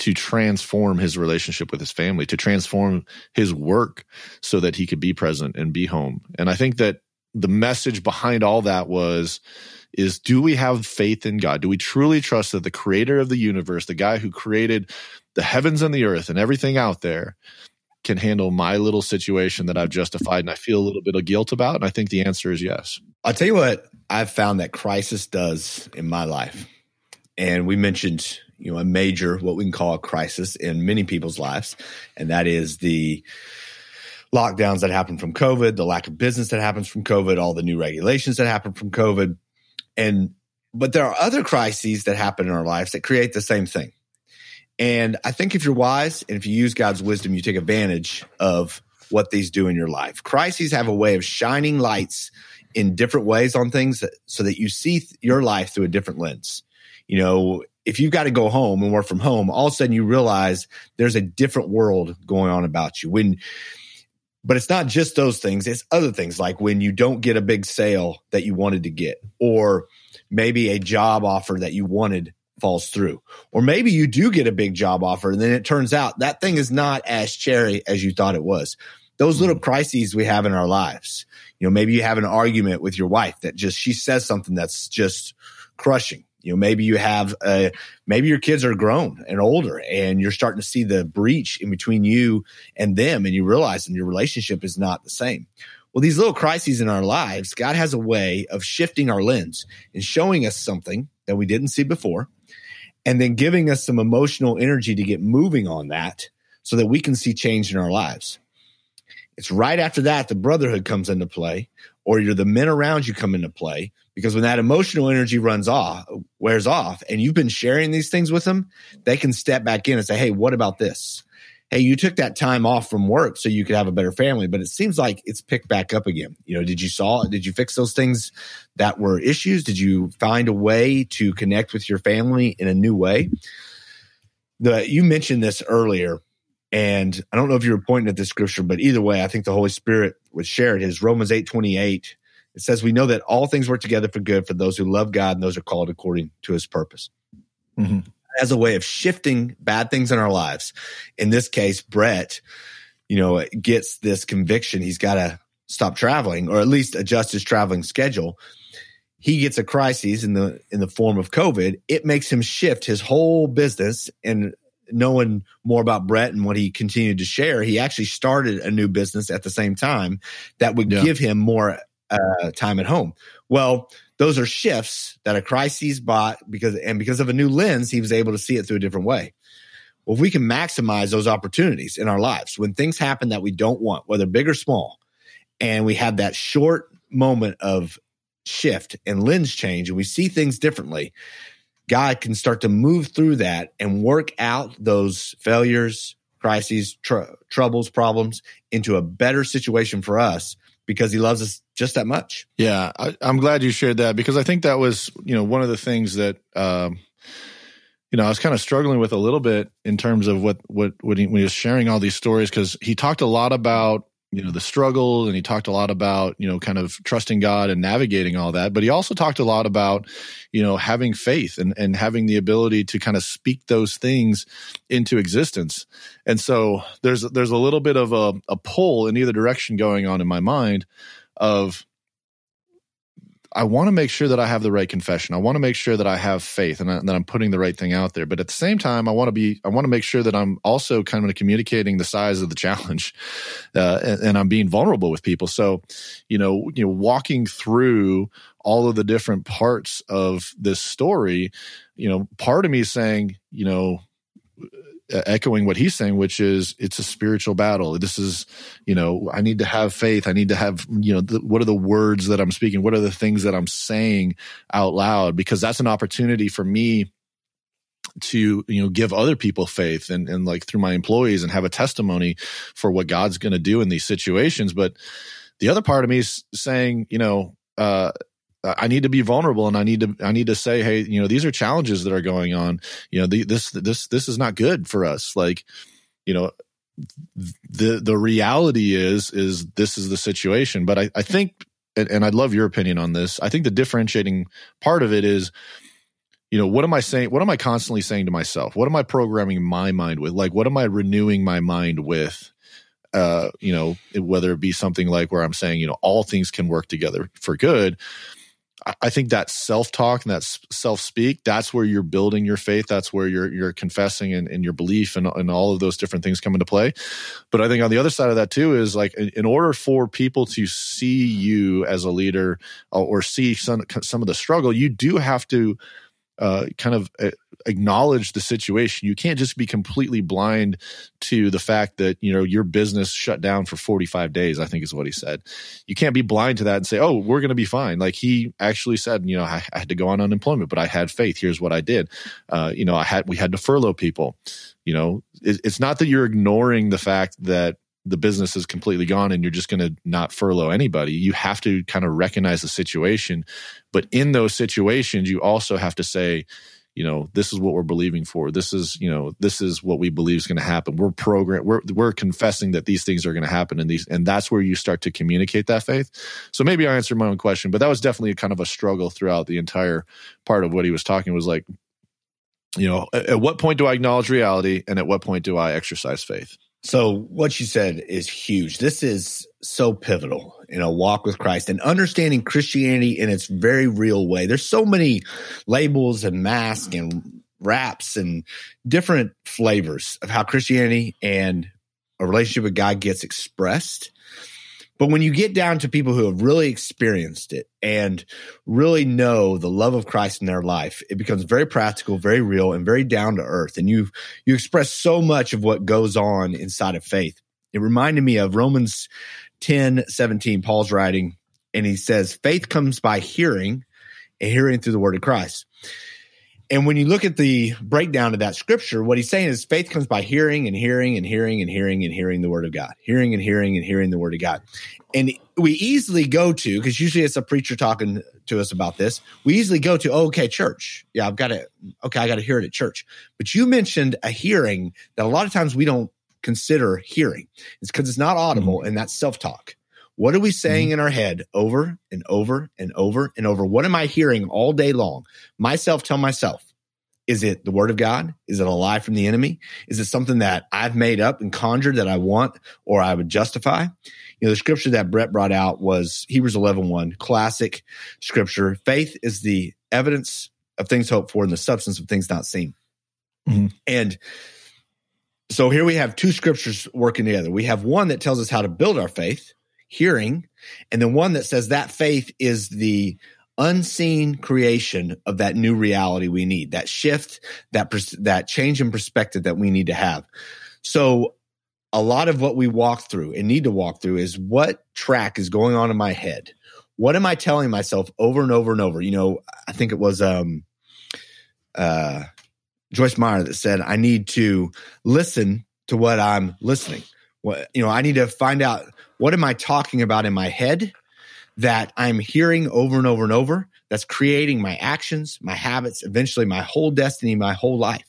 to transform his relationship with his family, to transform his work so that he could be present and be home. And I think that the message behind all that was is do we have faith in God? Do we truly trust that the creator of the universe, the guy who created the heavens and the earth and everything out there can handle my little situation that I've justified and I feel a little bit of guilt about? And I think the answer is yes. I'll tell you what I've found that crisis does in my life. And we mentioned, you know, a major, what we can call a crisis in many people's lives. And that is the lockdowns that happen from COVID, the lack of business that happens from COVID, all the new regulations that happen from COVID. And, but there are other crises that happen in our lives that create the same thing. And I think if you're wise and if you use God's wisdom, you take advantage of what these do in your life. Crises have a way of shining lights in different ways on things so that you see your life through a different lens. You know, if you've got to go home and work from home, all of a sudden you realize there's a different world going on about you. When but it's not just those things, it's other things like when you don't get a big sale that you wanted to get, or maybe a job offer that you wanted falls through. Or maybe you do get a big job offer and then it turns out that thing is not as cherry as you thought it was. Those little mm-hmm. crises we have in our lives. You know, maybe you have an argument with your wife that just she says something that's just crushing you know, maybe you have, a, maybe your kids are grown and older and you're starting to see the breach in between you and them and you realize that your relationship is not the same. Well, these little crises in our lives, God has a way of shifting our lens and showing us something that we didn't see before and then giving us some emotional energy to get moving on that so that we can see change in our lives. It's right after that the brotherhood comes into play, or you're the men around you come into play because when that emotional energy runs off wears off and you've been sharing these things with them they can step back in and say hey what about this hey you took that time off from work so you could have a better family but it seems like it's picked back up again you know did you saw did you fix those things that were issues did you find a way to connect with your family in a new way the you mentioned this earlier and I don't know if you were pointing at this scripture, but either way, I think the Holy Spirit would share it. Is Romans eight twenty eight. It says, "We know that all things work together for good for those who love God and those are called according to His purpose." Mm-hmm. As a way of shifting bad things in our lives. In this case, Brett, you know, gets this conviction. He's got to stop traveling, or at least adjust his traveling schedule. He gets a crisis in the in the form of COVID. It makes him shift his whole business and knowing more about Brett and what he continued to share, he actually started a new business at the same time that would yeah. give him more uh, time at home. Well, those are shifts that a crisis bought because, and because of a new lens, he was able to see it through a different way. Well, if we can maximize those opportunities in our lives when things happen that we don't want, whether big or small, and we have that short moment of shift and lens change and we see things differently, God can start to move through that and work out those failures, crises, tr- troubles, problems into a better situation for us because he loves us just that much. Yeah, I, am glad you shared that because I think that was, you know, one of the things that, um, you know, I was kind of struggling with a little bit in terms of what what when he, when he was sharing all these stories because he talked a lot about you know the struggle and he talked a lot about you know kind of trusting god and navigating all that but he also talked a lot about you know having faith and and having the ability to kind of speak those things into existence. And so there's there's a little bit of a, a pull in either direction going on in my mind of I want to make sure that I have the right confession. I want to make sure that I have faith and, I, that I'm putting the right thing out there. But at the same time, I want to be, I want to make sure that I'm also kind of communicating the size of the challenge, *laughs* uh, and, and, I'm being vulnerable with people. So, you know, you know, walking through all of the different parts of this story, you know, part of me saying, you know, echoing what he's saying, which is it's a spiritual battle. This is, you know, I need to have faith. I need to have, you know, the, what are the words that I'm speaking? What are the things that I'm saying out loud? Because that's an opportunity for me to you know give other people faith and and like through my employees and have a testimony for what God's going to do in these situations but the other part of me is saying you know uh I need to be vulnerable and I need to I need to say, hey, you know, these are challenges that are going on. You know, the, this this this is not good for us. Like, you know, the the reality is is this is the situation. But I, I think and, and I'd love your opinion on this. I think the differentiating part of it is you know, what am I saying? What am I constantly saying to myself? What am I programming my mind with? Like, what am I renewing my mind with? Uh, you know, whether it be something like where I'm saying, you know, all things can work together for good. I think that self talk and that self speak, that's where you're building your faith. That's where you're, you're confessing and, and your belief and, and all of those different things come into play. But I think on the other side of that too is like, in, in order for people to see you as a leader uh, or see some, some of the struggle, you do have to uh, kind of uh, acknowledge the situation. You can't just be completely blind to the fact that you know your business shut down for 45 days. I think is what he said. You can't be blind to that and say, "Oh, we're going to be fine." Like he actually said, you know, I, I, had to go on unemployment, but I had faith. Here's what I did. Uh, you know, I had we had to furlough people. You know, it, it's not that you're ignoring the fact that the business is completely gone and you're just going to not furlough anybody. You have to kind of recognize the situation. But in those situations, you also have to say, you know, this is what we're believing for. This is, you know, this is what we believe is going to happen. We're program we're we're confessing that these things are going to happen and these and that's where you start to communicate that faith. So maybe I answered my own question, but that was definitely kind of a struggle throughout the entire part of what he was talking was like, you know, at, at what point do I acknowledge reality and at what point do I exercise faith? So what you said is huge. This is so pivotal in a walk with Christ and understanding Christianity in its very real way. There's so many labels and masks and wraps and different flavors of how Christianity and a relationship with God gets expressed. But when you get down to people who have really experienced it and really know the love of Christ in their life, it becomes very practical, very real, and very down to earth. And you you express so much of what goes on inside of faith. It reminded me of Romans 10, 17, Paul's writing, and he says, faith comes by hearing and hearing through the word of Christ. And when you look at the breakdown of that scripture, what he's saying is faith comes by hearing and hearing and hearing and hearing and hearing the word of God, hearing and hearing and hearing the word of God. And we easily go to, because usually it's a preacher talking to us about this, we easily go to, oh, okay, church. Yeah, I've got to, okay, I got to hear it at church. But you mentioned a hearing that a lot of times we don't consider hearing. It's because it's not audible mm-hmm. and that's self talk. What are we saying mm-hmm. in our head over and over and over and over? What am I hearing all day long? Myself tell myself. Is it the word of God? Is it a lie from the enemy? Is it something that I've made up and conjured that I want or I would justify? You know, the scripture that Brett brought out was Hebrews 11, 1, classic scripture. Faith is the evidence of things hoped for and the substance of things not seen. Mm-hmm. And so here we have two scriptures working together. We have one that tells us how to build our faith, hearing, and then one that says that faith is the unseen creation of that new reality we need, that shift, that that change in perspective that we need to have. So a lot of what we walk through and need to walk through is what track is going on in my head. What am I telling myself over and over and over? You know, I think it was um uh Joyce Meyer that said I need to listen to what I'm listening. What you know, I need to find out what am I talking about in my head that I'm hearing over and over and over that's creating my actions, my habits, eventually my whole destiny, my whole life.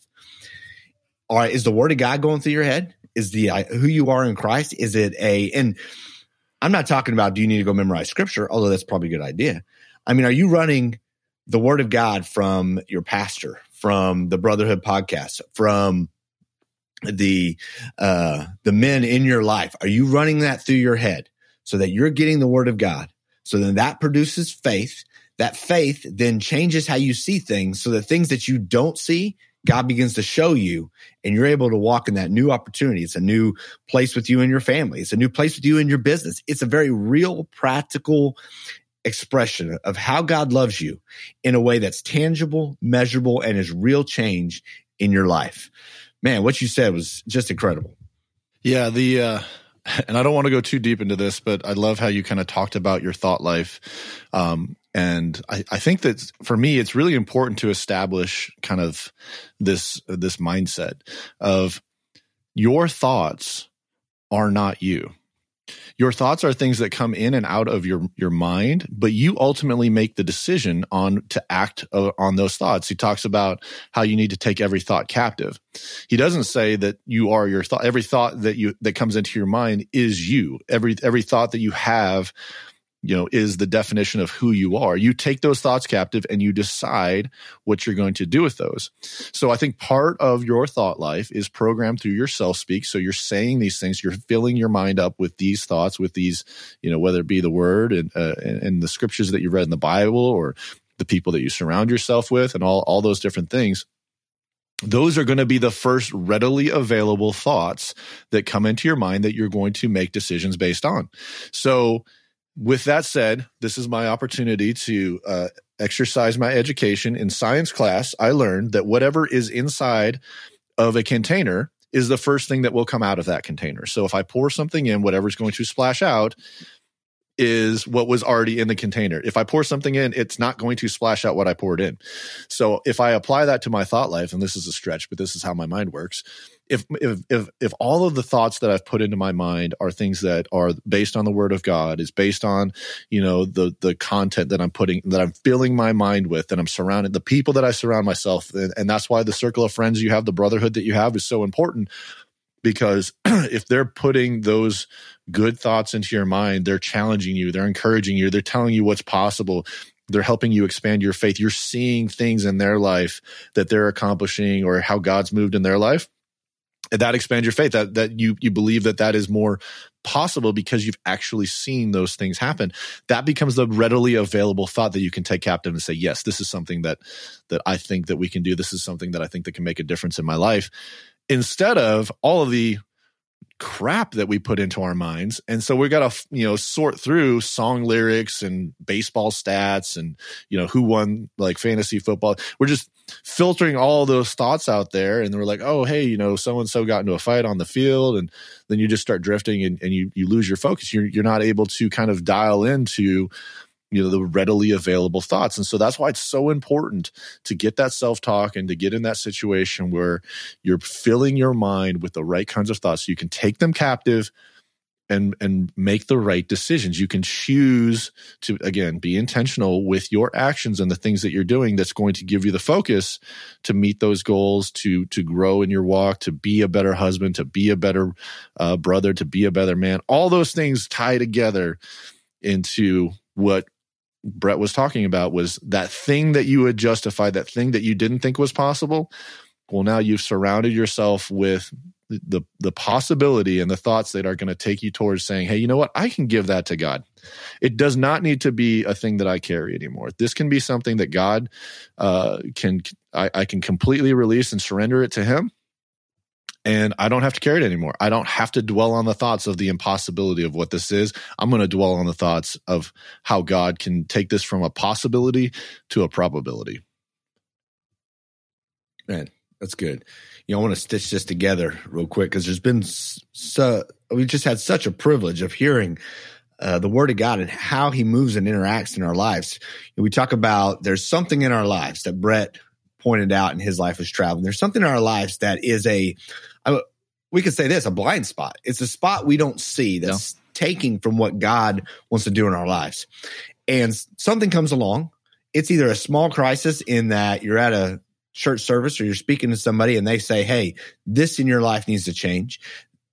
All right, is the word of God going through your head? Is the uh, who you are in Christ? Is it a and I'm not talking about do you need to go memorize scripture, although that's probably a good idea. I mean, are you running the word of God from your pastor, from the Brotherhood podcast, from the uh, the men in your life? Are you running that through your head so that you're getting the word of God? So then that produces faith. That faith then changes how you see things so that things that you don't see, God begins to show you and you're able to walk in that new opportunity. It's a new place with you and your family. It's a new place with you and your business. It's a very real, practical expression of how God loves you in a way that's tangible, measurable, and is real change in your life man, what you said was just incredible. Yeah, the uh, and I don't want to go too deep into this, but I love how you kind of talked about your thought life. Um, and I, I think that for me, it's really important to establish kind of this this mindset of your thoughts are not you your thoughts are things that come in and out of your your mind but you ultimately make the decision on to act uh, on those thoughts. He talks about how you need to take every thought captive. He doesn't say that you are your thought every thought that you that comes into your mind is you. Every every thought that you have you know is the definition of who you are. You take those thoughts captive and you decide what you're going to do with those. So i think part of your thought life is programmed through your self speak so you're saying these things you're filling your mind up with these thoughts with these you know whether it be the word and, uh, and the scriptures that you read in the bible or the people that you surround yourself with and all all those different things. Those are going to be the first readily available thoughts that come into your mind that you're going to make decisions based on. So with that said, this is my opportunity to uh, exercise my education. In science class, I learned that whatever is inside of a container is the first thing that will come out of that container. So if I pour something in, whatever's going to splash out is what was already in the container. If I pour something in, it's not going to splash out what I poured in. So if I apply that to my thought life, and this is a stretch, but this is how my mind works, if if if if all of the thoughts that I've put into my mind are things that are based on the word of God, is based on, you know, the the content that I'm putting that I'm filling my mind with, and I'm surrounded, the people that I surround myself, and, and that's why the circle of friends you have, the brotherhood that you have is so important because *clears throat* if they're putting those good thoughts into your mind, they're challenging you, they're encouraging you, they're telling you what's possible. They're helping you expand your faith. You're seeing things in their life that they're accomplishing or how God's moved in their life that expands your faith that that you you believe that that is more possible because you've actually seen those things happen. That becomes the readily available thought that you can take captive and say yes this is something that that i think that we can do. This is something that i think that can make a difference in my life. Instead of all of the crap that we put into our minds and so we got to you know sort through song lyrics and baseball stats and you know who won like fantasy football. We're just filtering all those thoughts out there. And we're like oh hey you know so and so got into a fight on the field. And then you just start drifting and, and you you lose your focus. You're you're not able to kind of dial into you know the readily available thoughts. And so that's why it's so important to get that self-talk and to get in that situation where you're filling your mind with the right kinds of thoughts. So you can take them captive and and make the right decisions you can choose to again be intentional with your actions and the things that you're doing that's going to give you the focus to meet those goals to to grow in your walk to be a better husband to be a better uh, brother to be a better man all those things tie together into what Brett was talking about was that thing that you had justified, that thing that you didn't think was possible. Well, now you've surrounded yourself with the the possibility and the thoughts that are going to take you towards saying, "Hey, you know what? I can give that to God. It does not need to be a thing that I carry anymore. This can be something that God uh, can I, I can completely release and surrender it to Him, and I don't have to carry it anymore. I don't have to dwell on the thoughts of the impossibility of what this is. I'm going to dwell on the thoughts of how God can take this from a possibility to a probability. Man, that's good. You know, I want to stitch this together real quick because there's been so we just had such a privilege of hearing uh, the Word of God and how He moves and interacts in our lives. we talk about there's something in our lives that Brett pointed out in his life as traveling. There's something in our lives that is a I, we could say this a blind spot. It's a spot we don't see that's taking from what God wants to do in our lives. And something comes along. It's either a small crisis in that you're at a church service or you're speaking to somebody and they say, Hey, this in your life needs to change.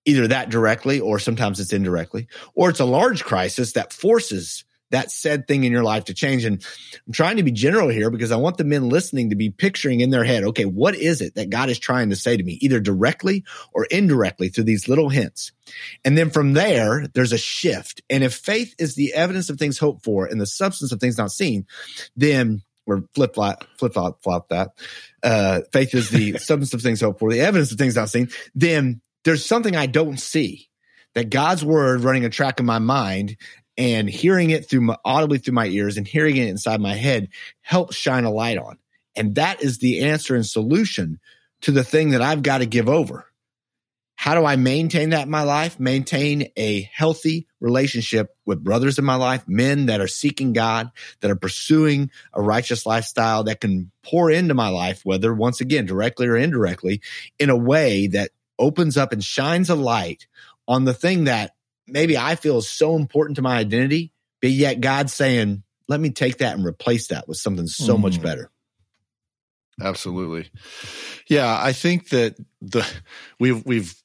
Either that directly or sometimes it's indirectly, or it's a large crisis that forces that said thing in your life to change. And I'm trying to be general here because I want the men listening to be picturing in their head, okay, what is it that God is trying to say to me, either directly or indirectly through these little hints? And then from there, there's a shift. And if faith is the evidence of things hoped for and the substance of things not seen, then or flip flop, flip flop, flop that. Uh, faith is the *laughs* substance of things hoped for, the evidence of things not seen. Then there's something I don't see that God's word running a track in my mind and hearing it through my, audibly through my ears and hearing it inside my head helps shine a light on. And that is the answer and solution to the thing that I've got to give over. How do I maintain that in my life? Maintain a healthy relationship with brothers in my life, men that are seeking God, that are pursuing a righteous lifestyle that can pour into my life, whether once again, directly or indirectly, in a way that opens up and shines a light on the thing that maybe I feel is so important to my identity, but yet God's saying, let me take that and replace that with something so mm. much better. Absolutely. Yeah, I think that the we've we've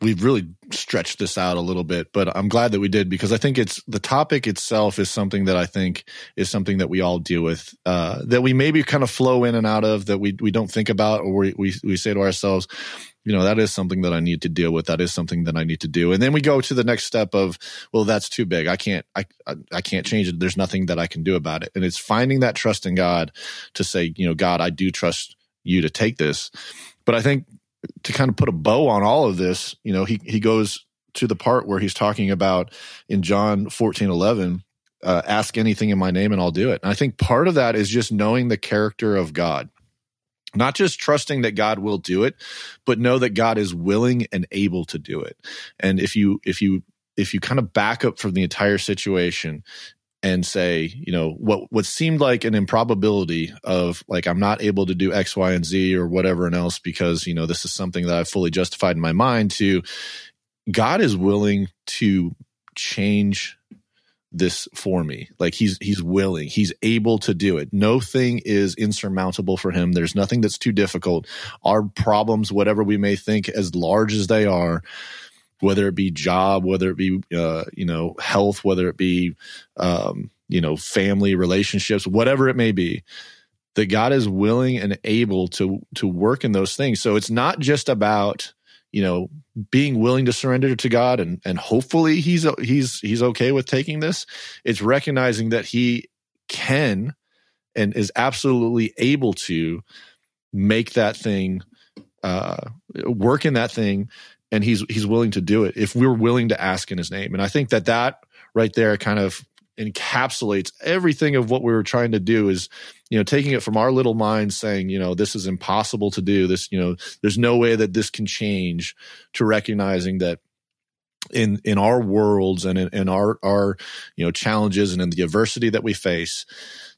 we've really stretched this out a little bit, but I'm glad that we did because I think it's the topic itself is something that I think is something that we all deal with, uh, that we maybe kind of flow in and out of, that we we don't think about, or we we, we say to ourselves, you know, that is something that I need to deal with. That is something that I need to do, and then we go to the next step of, well, that's too big. I can't I I can't change it. There's nothing that I can do about it, and it's finding that trust in God to say, you know, God, I do trust you to take this. But I think to kind of put a bow on all of this, you know, he he goes to the part where he's talking about in John 14, 11, uh, ask anything in my name and I'll do it. And I think part of that is just knowing the character of God. Not just trusting that God will do it, but know that God is willing and able to do it. And if you if you if you kind of back up from the entire situation and say, you know, what what seemed like an improbability of like I'm not able to do X, Y, and Z or whatever and else because you know this is something that I've fully justified in my mind. To God is willing to change this for me. Like he's he's willing, he's able to do it. No thing is insurmountable for him. There's nothing that's too difficult. Our problems, whatever we may think, as large as they are whether it be job, whether it be uh, you know health, whether it be um, you know family relationships, whatever it may be, that God is willing and able to to work in those things. So it's not just about you know being willing to surrender to God and and hopefully he's he's he's okay with taking this. It's recognizing that he can and is absolutely able to make that thing uh, work in that thing and he's he's willing to do it if we're willing to ask in his name. And I think that that right there kind of encapsulates everything of what we were trying to do is you know taking it from our little minds saying you know this is impossible to do this you know there's no way that this can change to recognizing that in in our worlds and in, in our our you know challenges and in the adversity that we face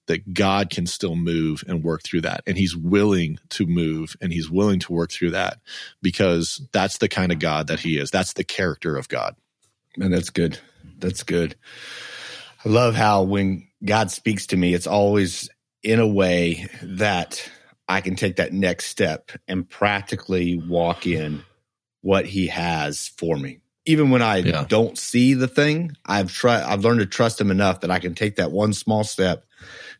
that God can still move and work through that. And he's willing to move and he's willing to work through that because that's the kind of God that he is. That's the character of God. And that's good. That's good. I love how when God speaks to me, it's always in a way that I can take that next step and practically walk in what he has for me. Even when I yeah. don't see the thing, I've tried I've learned to trust him enough that I can take that one small step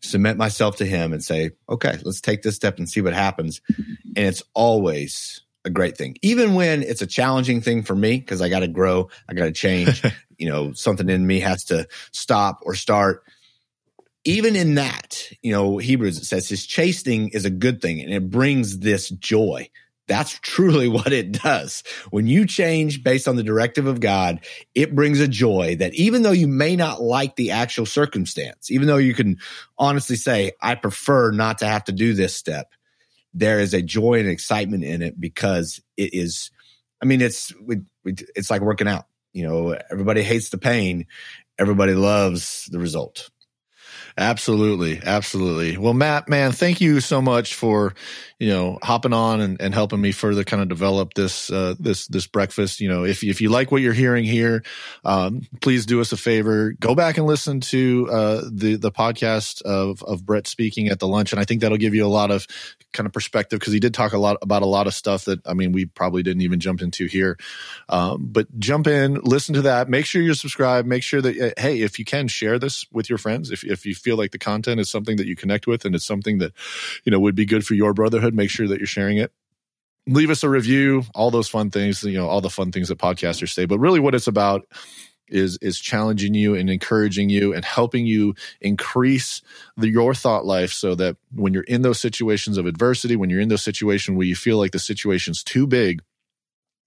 submit myself to him and say, okay, let's take this step and see what happens. And it's always a great thing, even when it's a challenging thing for me because I got to grow, I got to change. *laughs* you know, something in me has to stop or start. Even in that, you know, Hebrews it says his chastening is a good thing and it brings this joy. That's truly *laughs* what it does. When you change based on the directive of God, it brings a joy that even though you may not like the actual circumstance, even though you can honestly say, I prefer not to have to do this step, there is a joy and excitement in it because it is, I mean, it's, it's like working out. You know, everybody hates the pain. Everybody loves the result. Absolutely. Absolutely. Well, Matt, man, thank you so much for, you know, hopping on and, and helping me further kind of develop this, uh, this, this breakfast. You know, if, if you like what you're hearing here, um, please do us a favor. Go back and listen to, uh, the, the podcast of, of Brett speaking at the lunch. And I think that'll give you a lot of kind of perspective because he did talk a lot about a lot of stuff that I mean we probably didn't even jump into here. Um, but jump in, listen to that. Make sure you're subscribed. Make sure that uh, hey, if you can share this with your friends, if if you feel like the content is something that you connect with and it's something that you know would be good for your brotherhood, make sure that you're sharing it. Leave us a review all those fun things you know all the fun things that podcasters say. But really what it's about is is challenging you and encouraging you and helping you increase the, your thought life so that when you're in those situations of adversity when you're in those situations where you feel like the situation's too big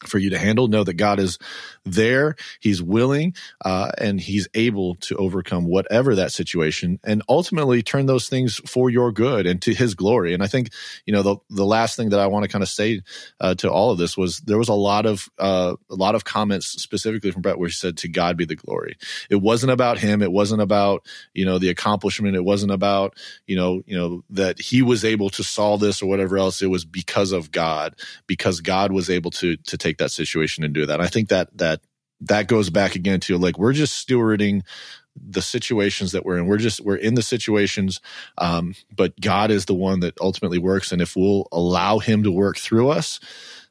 for you to handle. Know that God is there, He's willing, uh, and He's able to overcome whatever that situation, and ultimately turn those things for your good and to His glory. And I think you know the the last thing that I want to kind of say uh, to all of this was there was a lot of uh, a lot of comments specifically from Brett where he said, "To God be the glory." It wasn't about him. It wasn't about you know the accomplishment. It wasn't about you know you know that he was able to solve this or whatever else. It was because of God, because God was able to to take take that situation and do that. And I think that that that goes back again to like we're just stewarding the situations that we're in. We're just we're in the situations, um, but God is the one that ultimately works. And if we'll allow Him to work through us,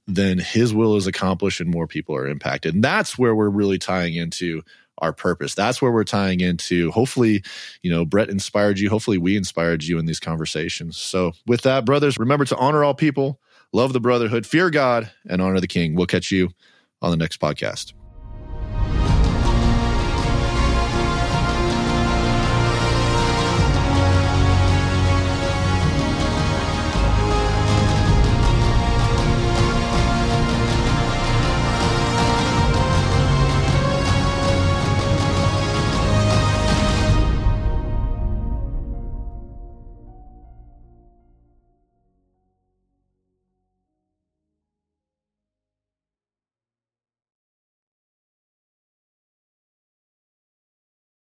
then His will is accomplished and more people are impacted. And that's where we're really tying into our purpose. That's where we're tying into. Hopefully, you know, Brett inspired you. Hopefully, we inspired you in these conversations. So, with that, brothers, remember to honor all people Love the brotherhood, fear God, and honor the king. We'll catch you on the next podcast.